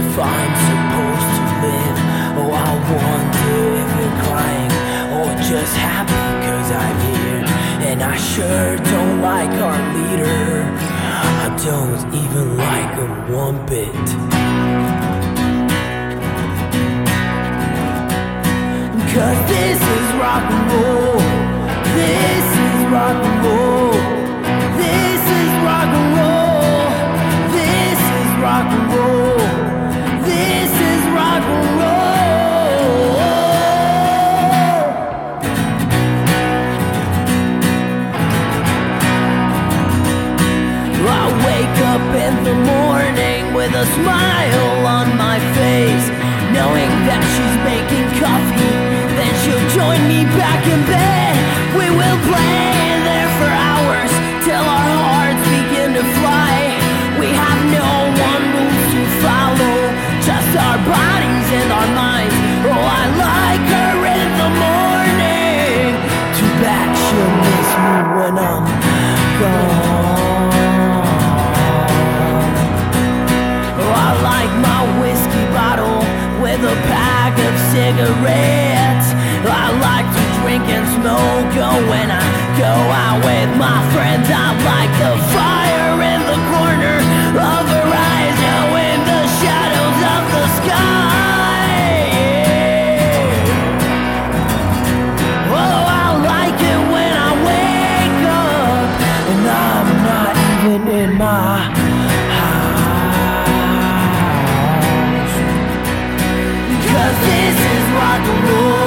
I'm supposed to live. Oh, I wonder if you're crying or just happy cause I'm here. And I sure don't like our leader. I don't even like him one bit. Cause this is rock and roll. A smile on my face, knowing that she's making coffee. Then she'll join me back in bed. We will play there for hours till our hearts begin to fly. We have no one rules to follow, just our bodies and our minds. Oh, I like her in the morning. Too bad she'll miss me when I'm cigarette. I like to drink and smoke oh, when I go out with my friends. I like the fire in the corner of the horizon oh, in the shadows of the sky. Oh, I like it when I wake up and I'm not even in my Cause this like a wolf.